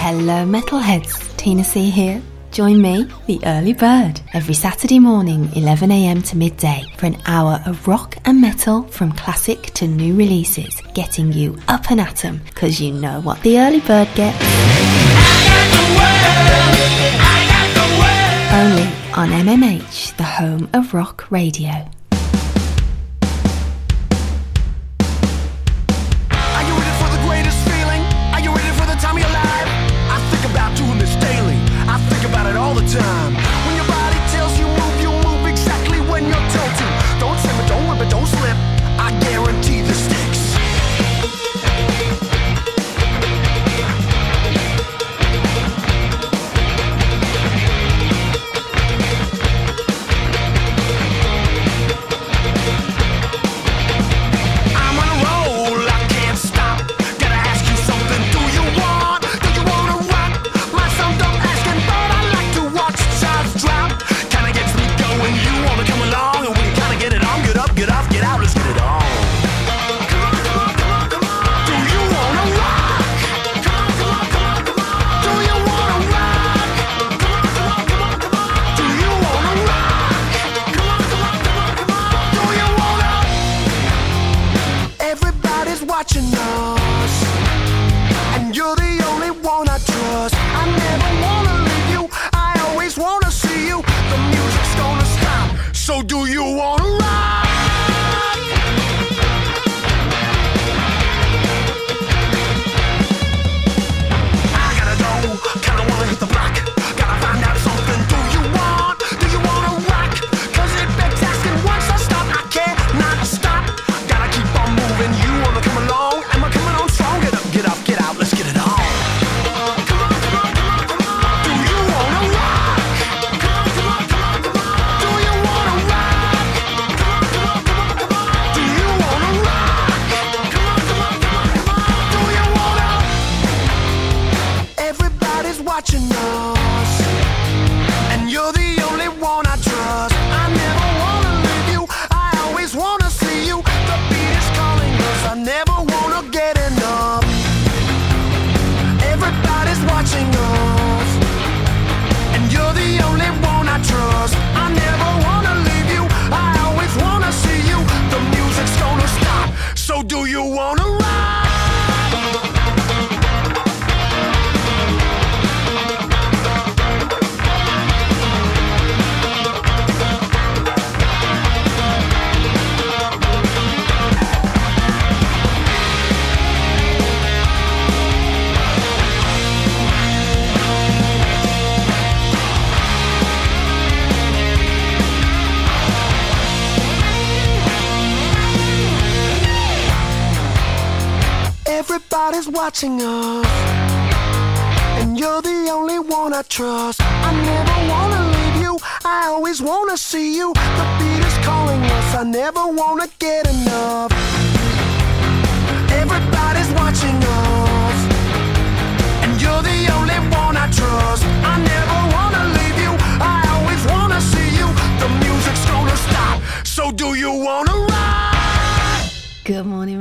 Hello, Metalheads. Tina C here. Join me, the early bird, every Saturday morning, 11am to midday, for an hour of rock and metal from classic to new releases, getting you up and at 'em, 'cause you know what the early bird gets. Only on MMH, the home of rock radio.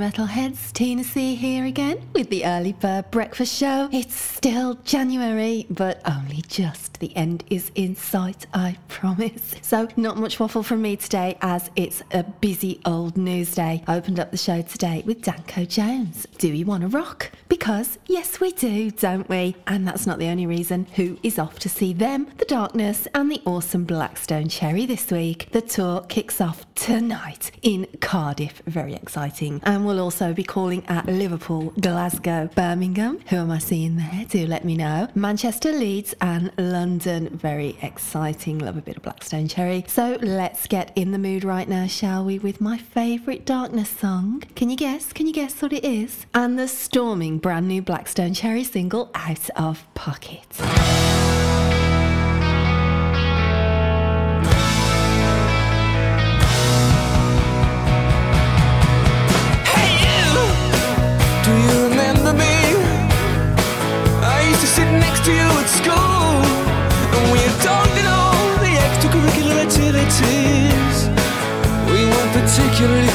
Metalheads, Tina C here again with the Early Bird Breakfast Show. It's still January, but only just. The end is in sight, I promise. So, not much waffle from me today as it's a busy old news day. I opened up the show today with Danko Jones. Do we want to rock? Because, yes, we do, don't we? And that's not the only reason. Who is off to see them, The Darkness, and the awesome Black Stone Cherry this week? The tour kicks off tonight in Cardiff. Very exciting. And we'll will also be calling at Liverpool, Glasgow, Birmingham. Who am I seeing there? Do let me know. Manchester, Leeds, and London. Very exciting. Love a bit of Black Stone Cherry. So let's get in the mood right now, shall we, with my favourite Darkness song. Can you guess? Can you guess what it is? And the storming brand new Black Stone Cherry single, Out of Pocket.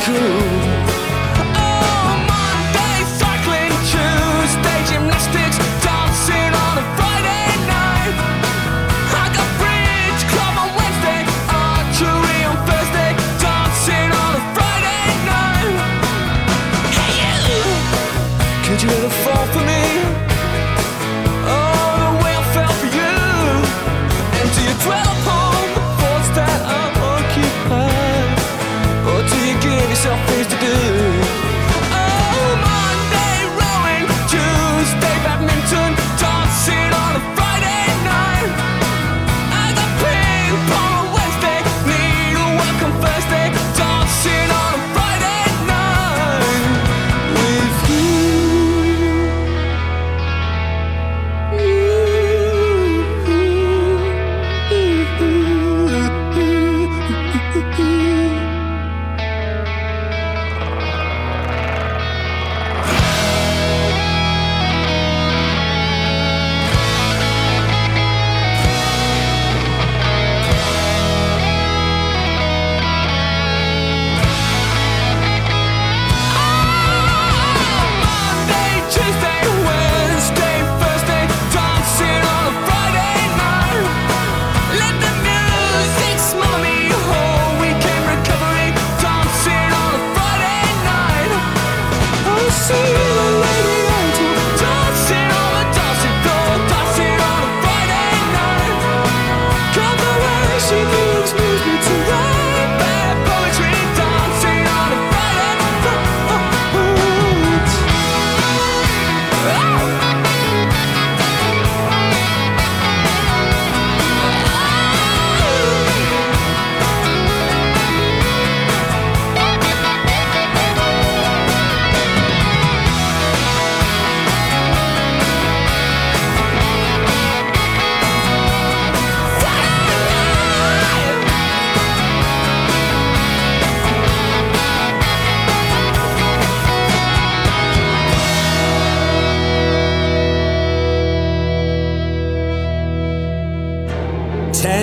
cruise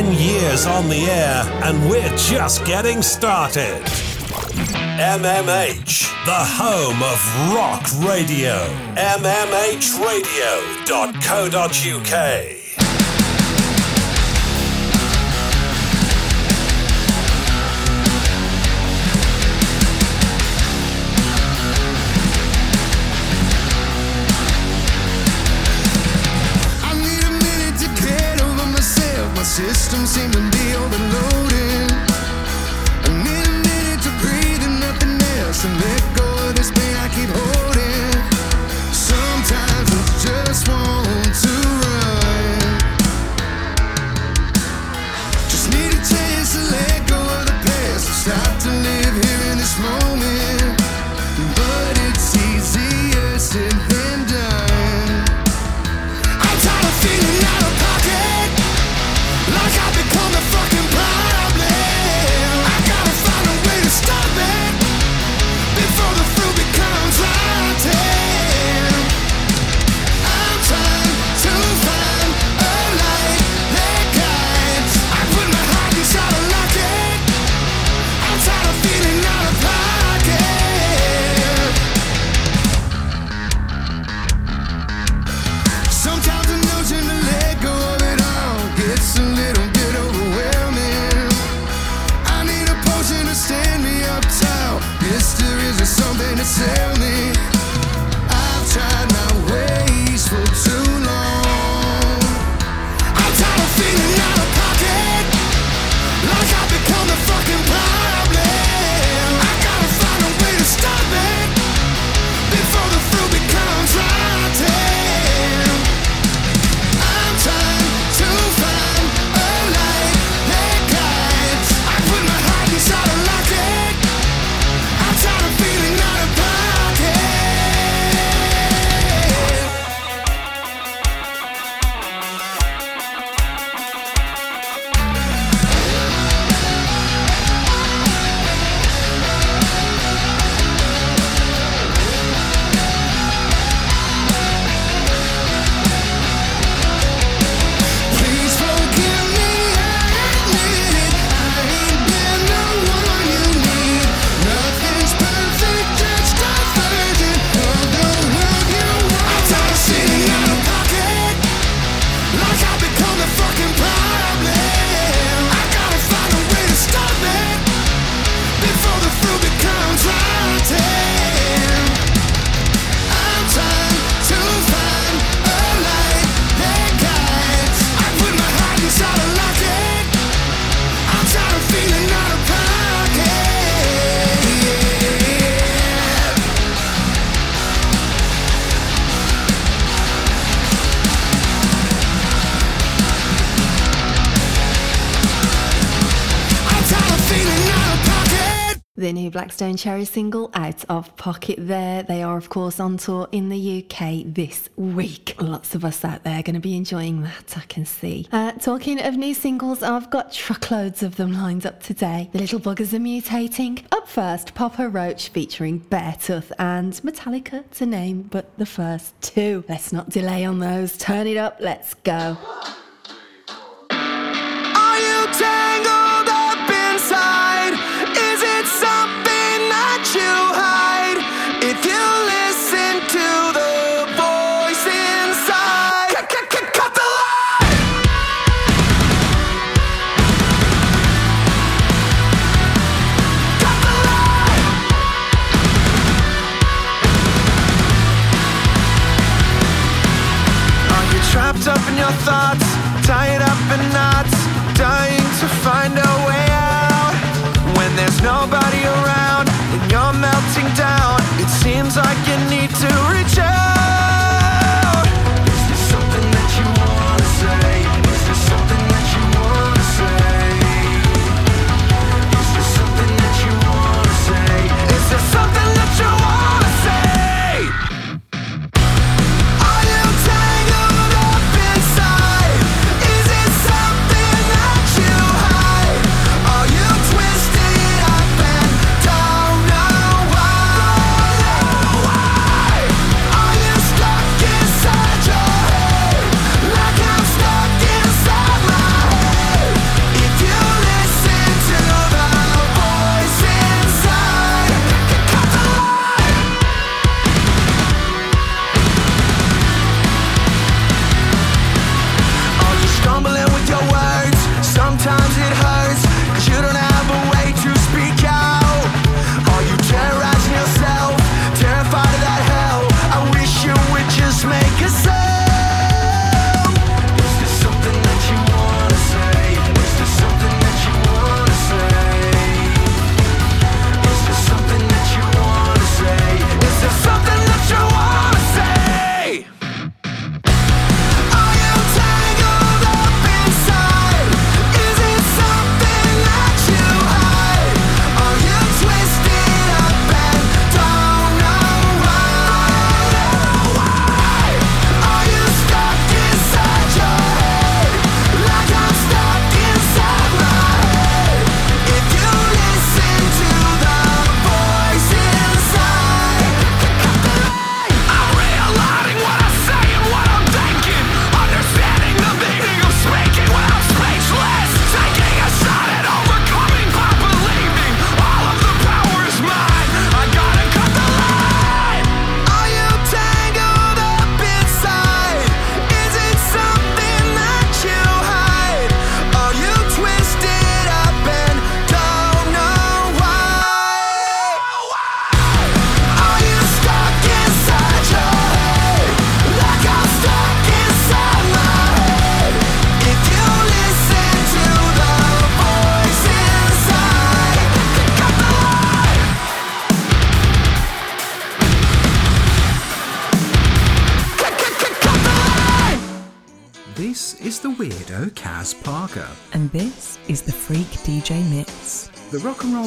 10 years on the air, and we're just getting started. MMH, the home of rock radio. MMHradio.co.uk. seem to be the load. Black Stone Cherry single out of pocket there. They are, of course, on tour in the UK this week. Lots of us out there are going to be enjoying that, I can see. Uh, talking of new singles, I've got truckloads of them lined up today. The Little Buggers are mutating. Up first, Papa Roach featuring Beartooth and Metallica to name but the first two. Let's not delay on those. Turn it up. Let's go.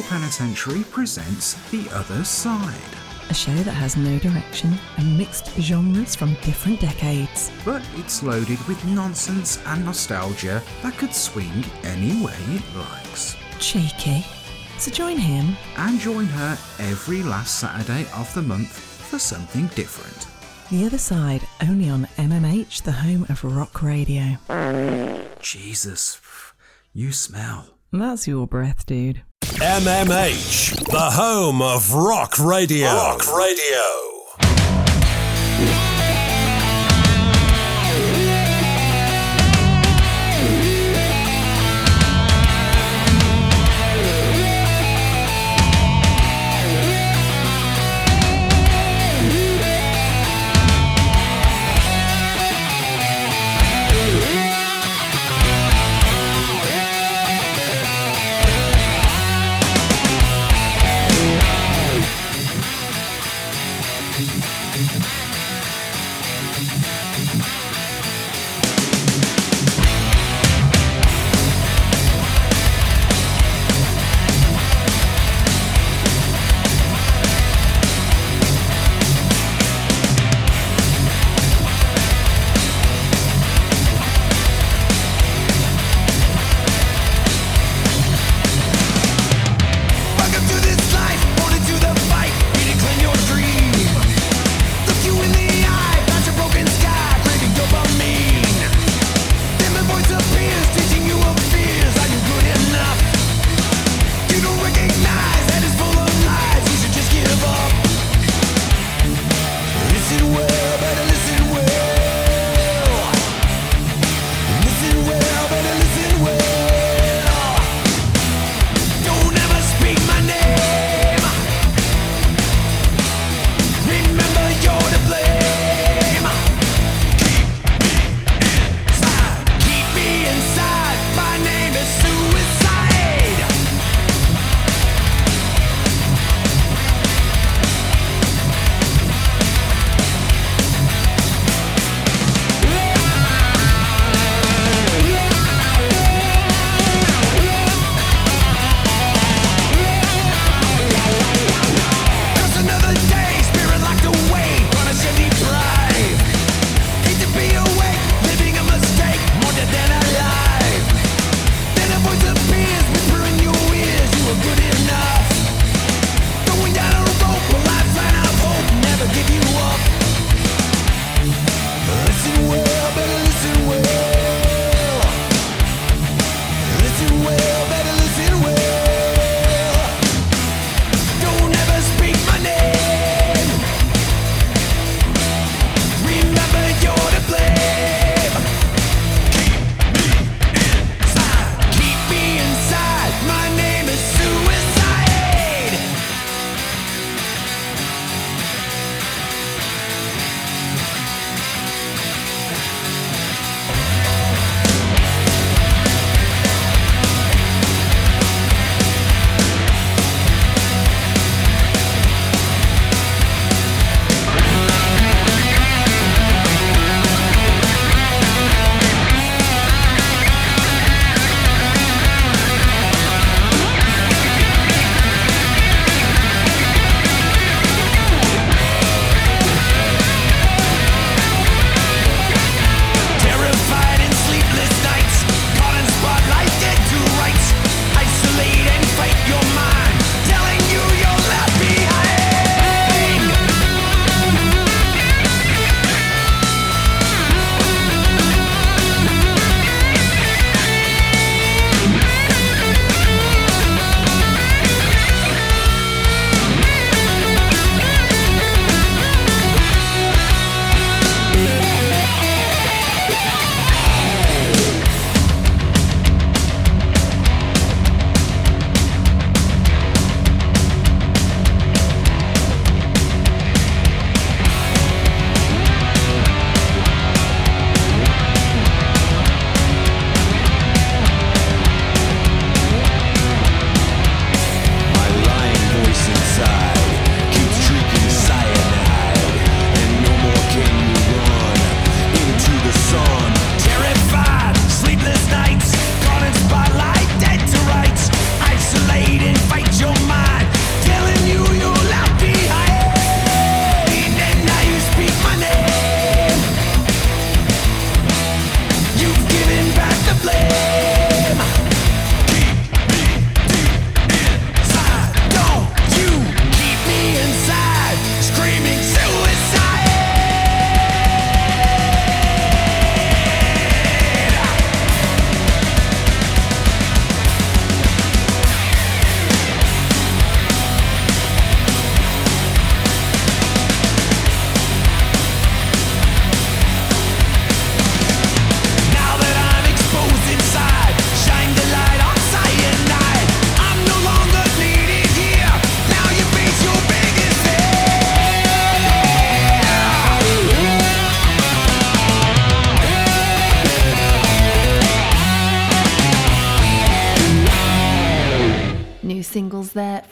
Penitentiary presents The Other Side. A show that has no direction and mixed genres from different decades. But it's loaded with nonsense and nostalgia that could swing any way it likes. Cheeky. So join him and join her every last Saturday of the month for something different. The Other Side, only on MMH, the home of rock radio. Jesus, you smell. That's your breath, dude. MMH, the home of rock radio. Rock radio.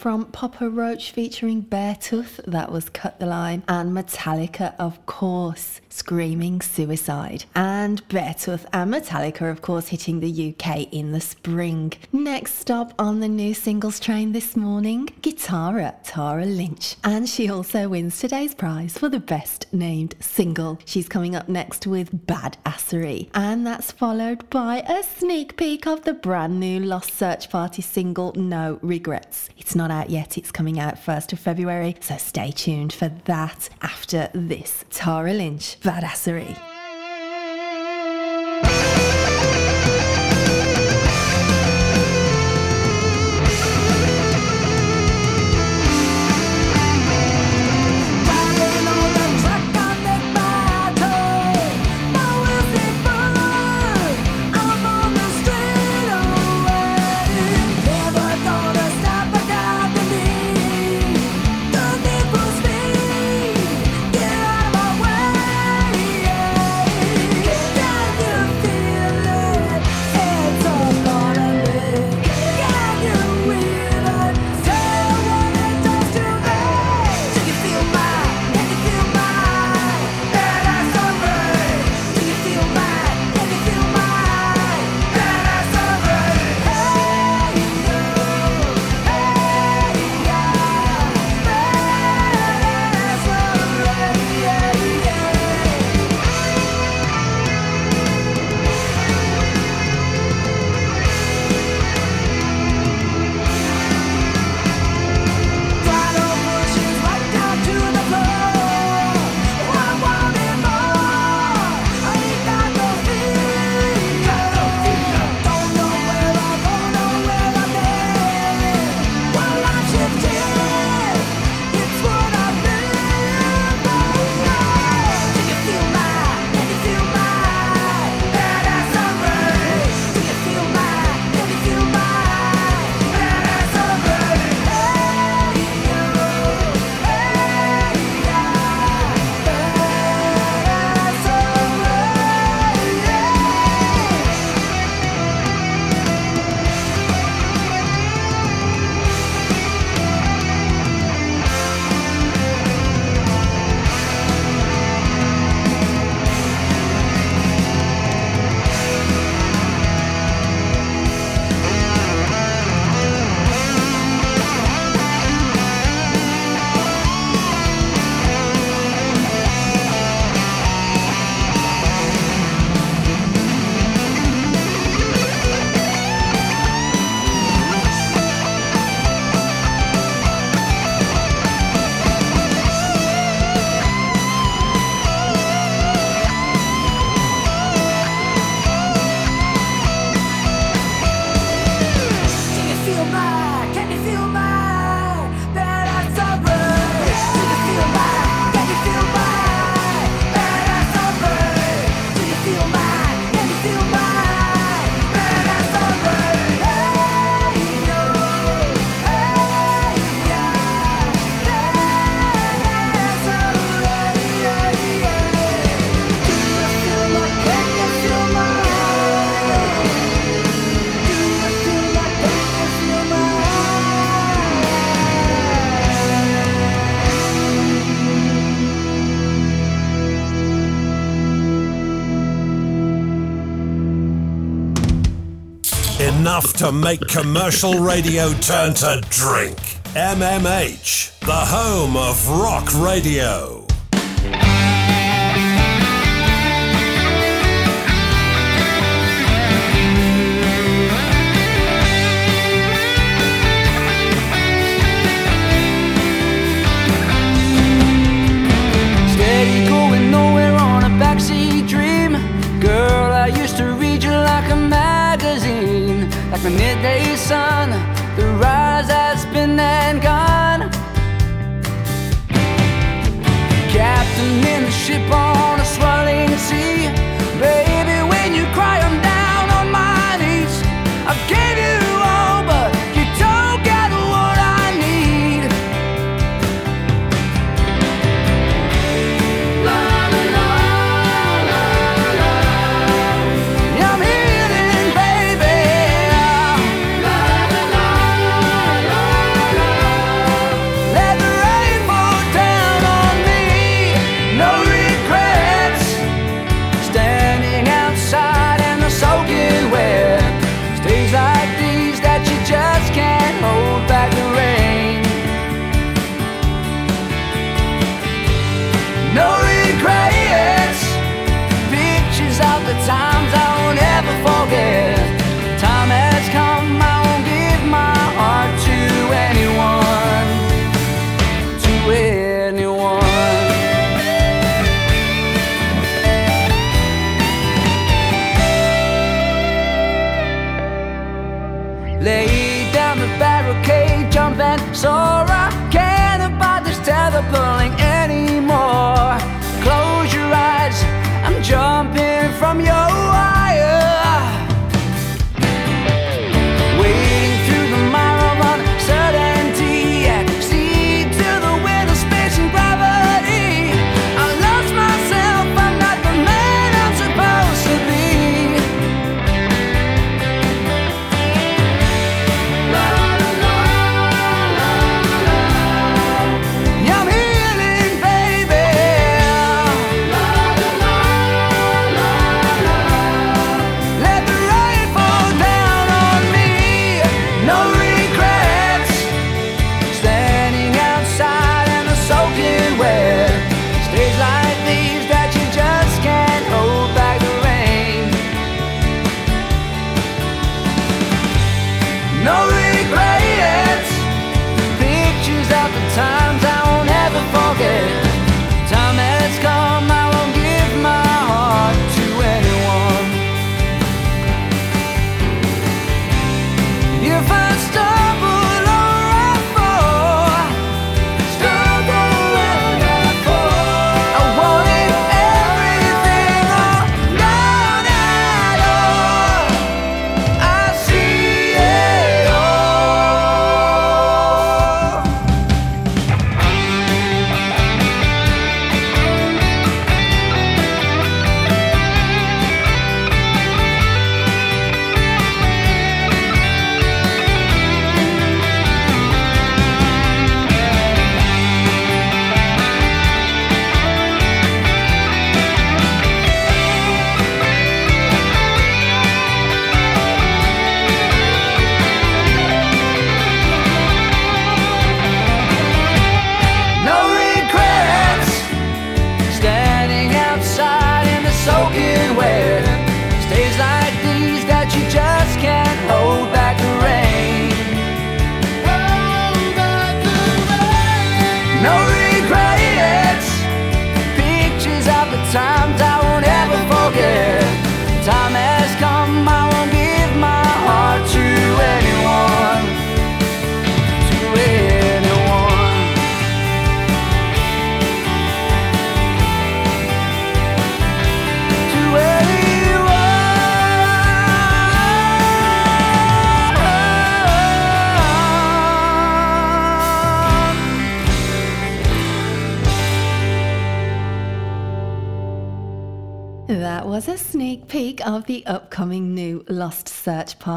From Papa Roach featuring Beartooth, that was Cut the Line, and Metallica, of course, Screaming Suicide. And Beartooth and Metallica, of course, hitting the UK in the spring. Next stop on the new singles train this morning, Guitara, Tara Lynch. And she also wins today's prize for the best named single. She's coming up next with Badassery. And that's followed by a sneak peek of the brand new Lost Search Party single, No Regrets. It's not out yet, it's coming out 1st of February, so stay tuned for that after this. Tara Lynch, Badassery. To make commercial radio turn to drink. MMH, the home of rock radio.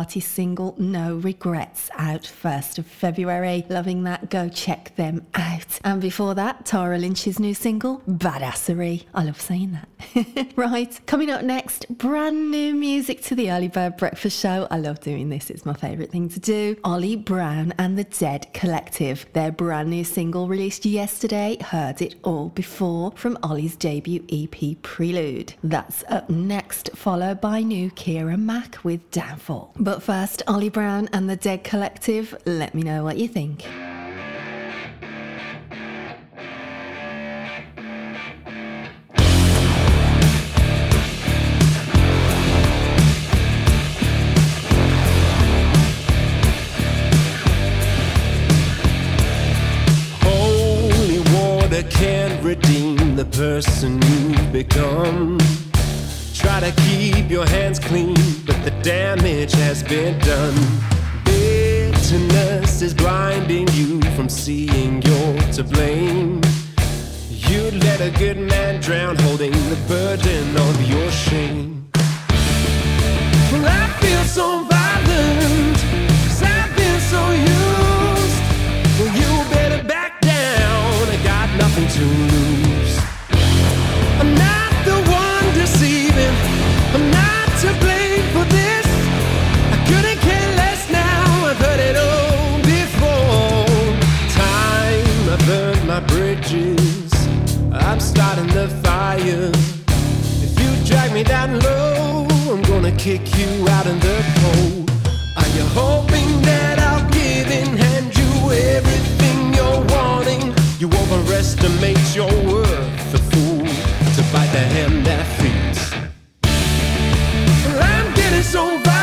Party single No Regrets 1st of February. Loving that, go check them out. And before that, Tara Lynch's new single, Badassery. I love saying that. right, coming up next, brand new music to the Early Bird Breakfast Show. I love doing this, it's my favourite thing to do. Ollie Brown and the Dead Collective. Their brand new single released yesterday, Heard It All Before, from Ollie's debut EP Prelude. That's up next, followed by new Kira Mack with Downfall. But first, Ollie Brown and the Dead Collective, let me know what you think. Can't redeem the person you've become. Try to keep your hands clean, but the damage has been done. Bitterness is blinding you from seeing you're to blame. You'd let a good man drown, holding the burden of your shame. Well, I feel so violent, kick you out in the cold. Are you hoping that I'll give in, hand you everything you're wanting? You overestimate your worth, a fool to bite the hand that feeds. I'm getting so violent,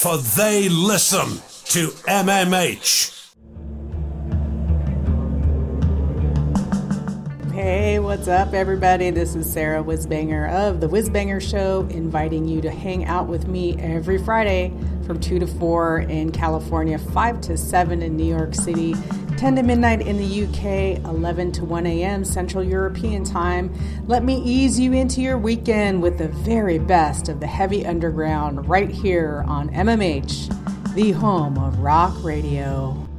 for they listen to MMH. Hey, what's up, everybody? This is Sarah Whizbanger of The Whizbanger Show, inviting you to hang out with me every Friday from 2 to 4 in California, 5 to 7 in New York City, 10 to midnight in the UK, 11 to 1 a.m. Central European Time. Let me ease you into your weekend with the very best of the heavy underground right here on MMH, the home of rock radio.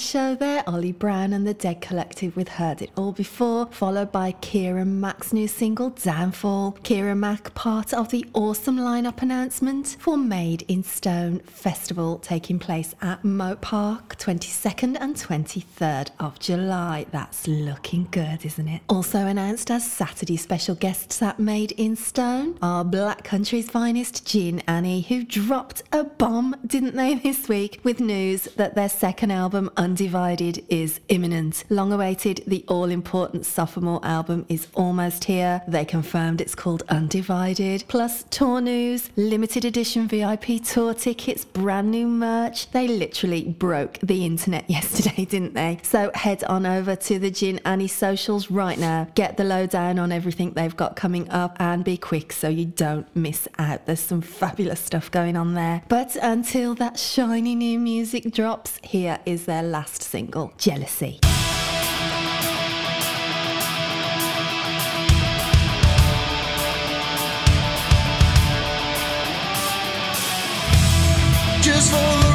Show there. Ollie Brown and the Dead Collective with Heard It All Before, followed by Kira Mac's new single Downfall. Kira Mac, part of the awesome lineup announcement for Made in Stone Festival taking place at Moat Park 22nd and 23rd of July. That's looking good, isn't it? Also announced as Saturday special guests at Made in Stone are Black Country's finest Gin Annie, who dropped a bomb, didn't they, this week with news that their second album, Undivided, is imminent. Long awaited, the all important sophomore album is almost here. They confirmed it's called Undivided. Plus, tour news, limited edition VIP tour tickets, brand new merch. They literally broke the internet yesterday, didn't they? So head on over to the Gin Annie socials right now. Get the lowdown on everything they've got coming up and be quick so you don't miss out. There's some fabulous stuff going on there. But until that shiny new music drops, here is their last single, Jealousy. Just for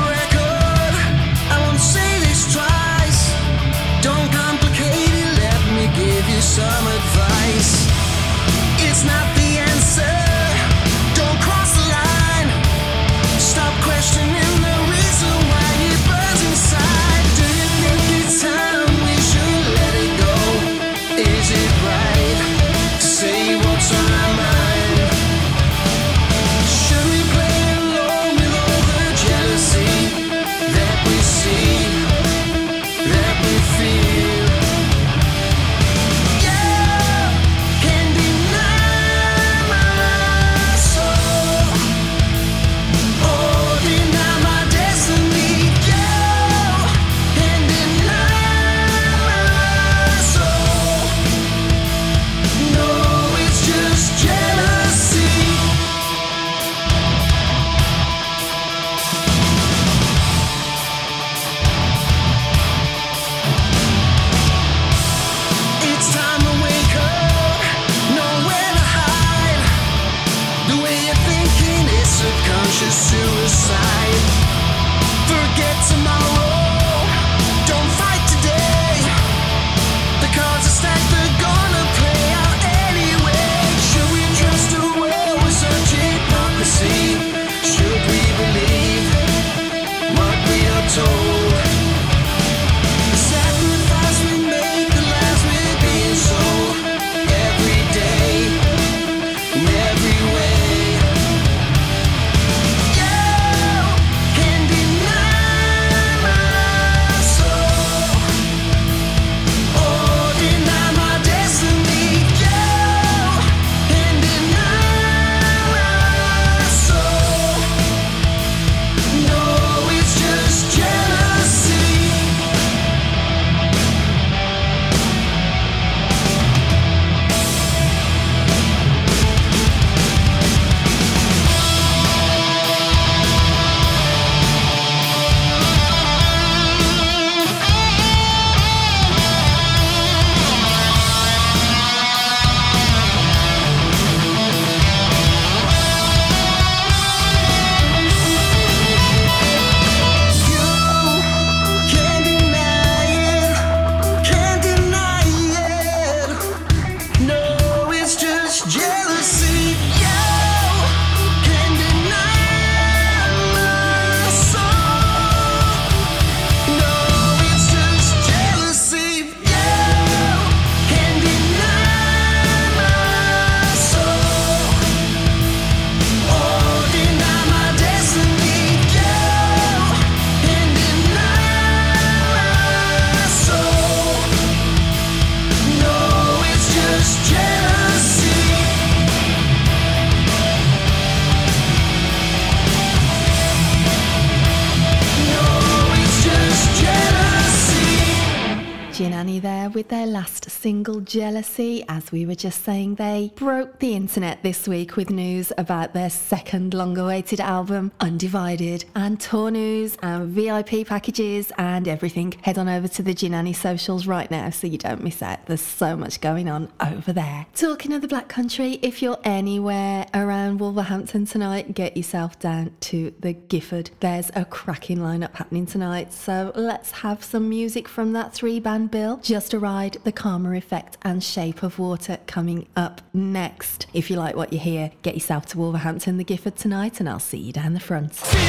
with their last single, Jealousy. As we were just saying, they broke the internet this week with news about their second long awaited album, Undivided, and tour news and VIP packages and everything. Head on over to the Gin Annie socials right now so you don't miss out. There's so much going on over there. Talking of the Black Country, if you're anywhere around Wolverhampton tonight, get yourself down to the Giffard. There's a cracking lineup happening tonight, so let's have some music from that three band bill. Just a The Karma Effect, and Shape of Water coming up next. If you like what you hear, get yourself to Wolverhampton, the Giffard tonight, and I'll see you down the front. Everything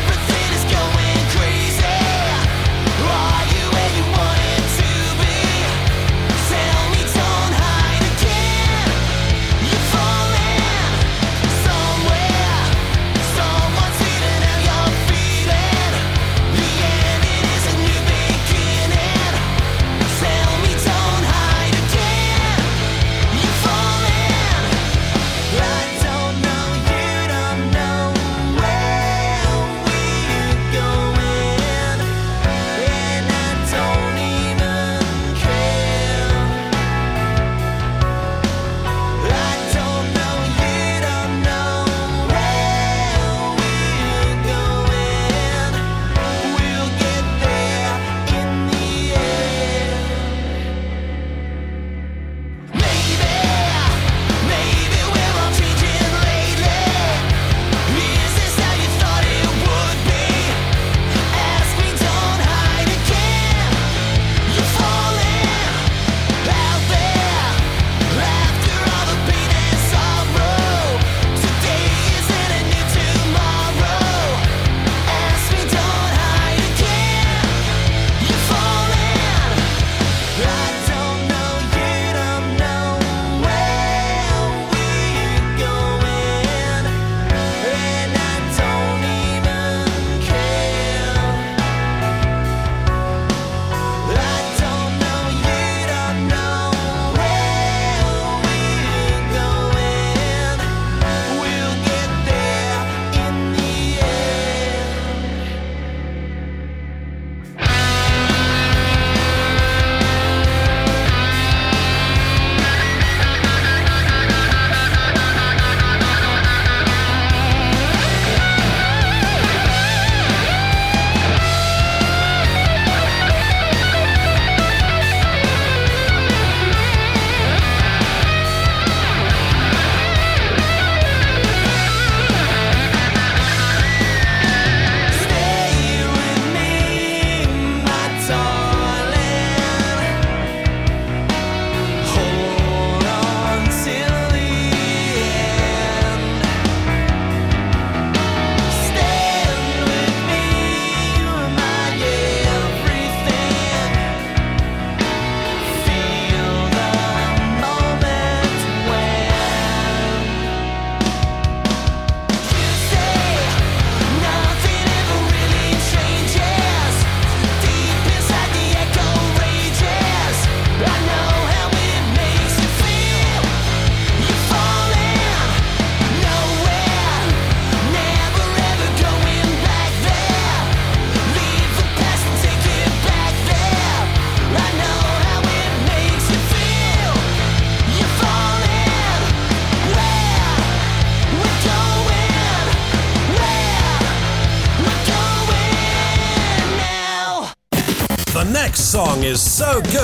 is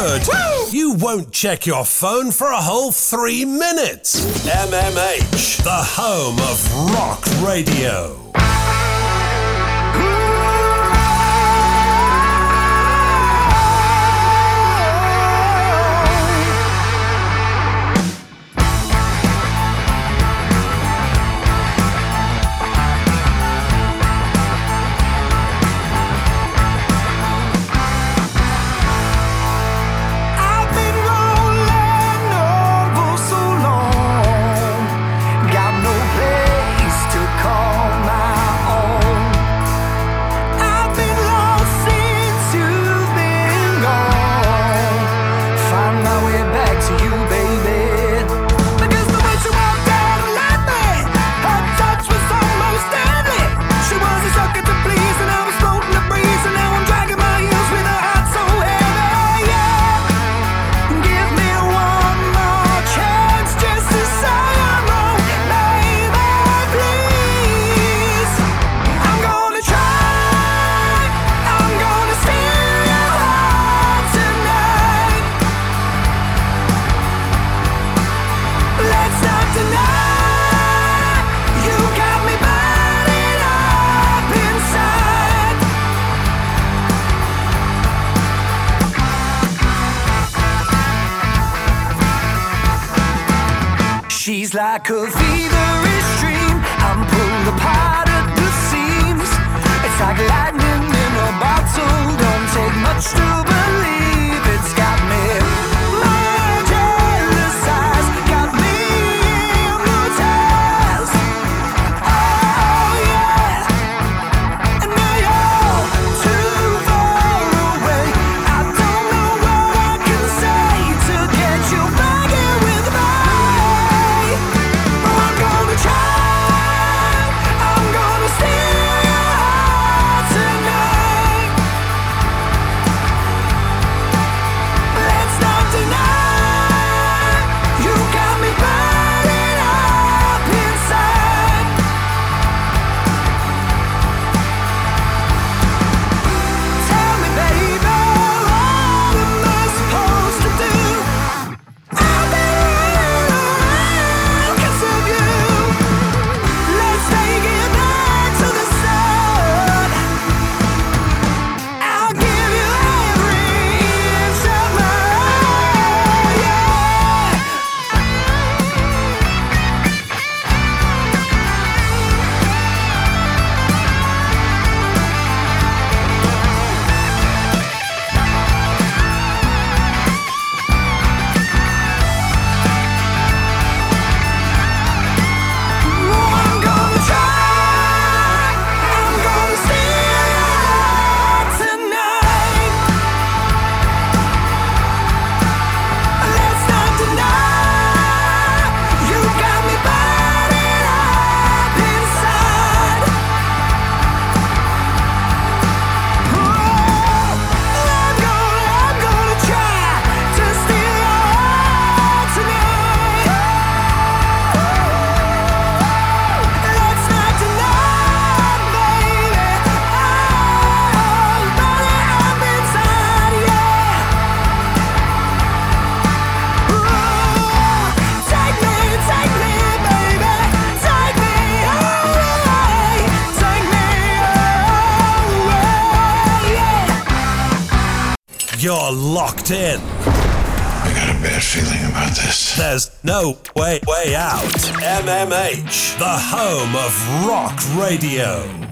word. Woo! You won't check your phone for a whole three minutes. MMH, the home of rock radio. like a fevery dream. I'm pulled apart at the seams. It's like lightning in a bottle. Don't take much to believe. No, way, way out. MMH, the home of rock radio.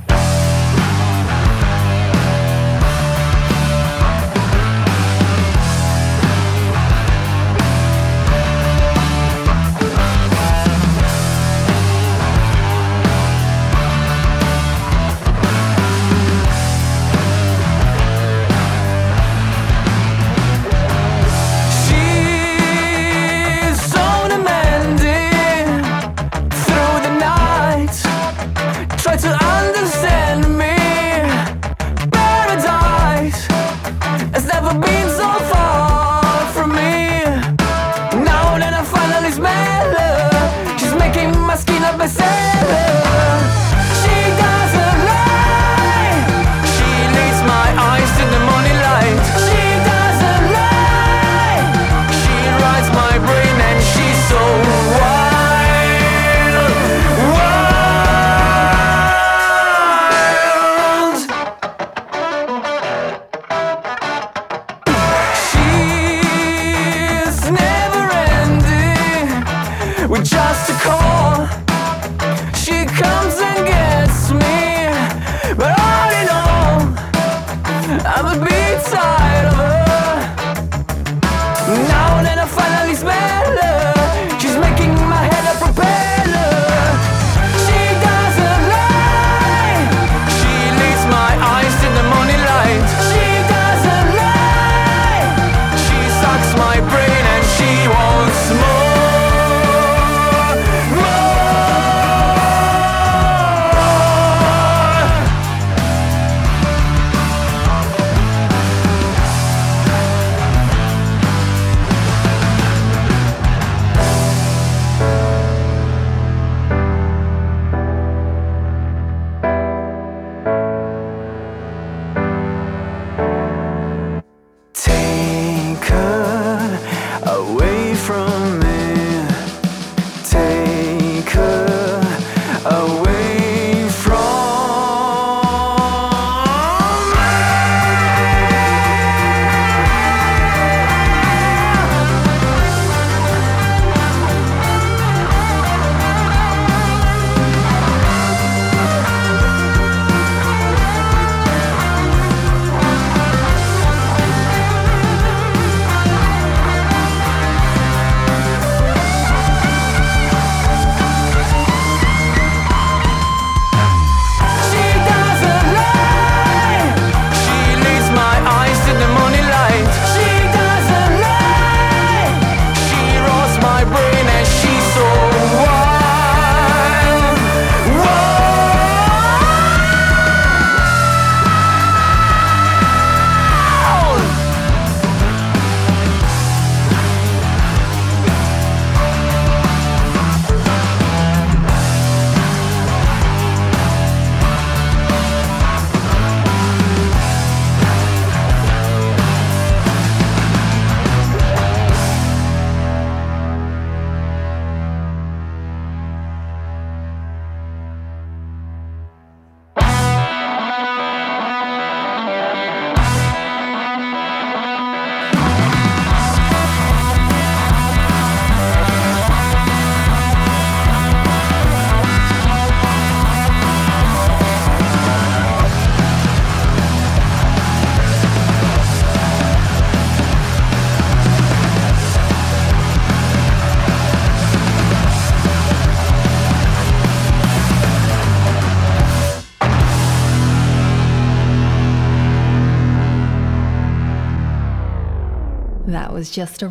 Just a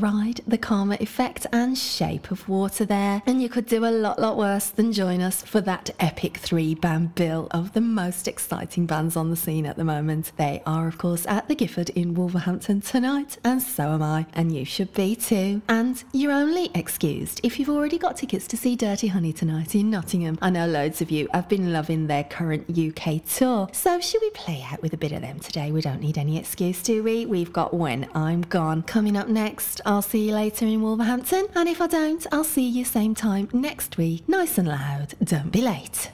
the Karma Effect and Shape of Water there. And you could do a lot, lot worse than join us for that epic three band bill of the most exciting bands on the scene at the moment. They are, of course, at the Giffard in Wolverhampton tonight, and so am I, and you should be too. And you're only excused if you've already got tickets to see Dirty Honey tonight in Nottingham. I know loads of you have been loving their current UK tour, so should we play out with a bit of them today? We don't need any excuse, do we? We've got When I'm Gone coming up next. I'll see you later in Wolverhampton, and if I don't, I'll see you same time next week, nice and loud. Don't be late.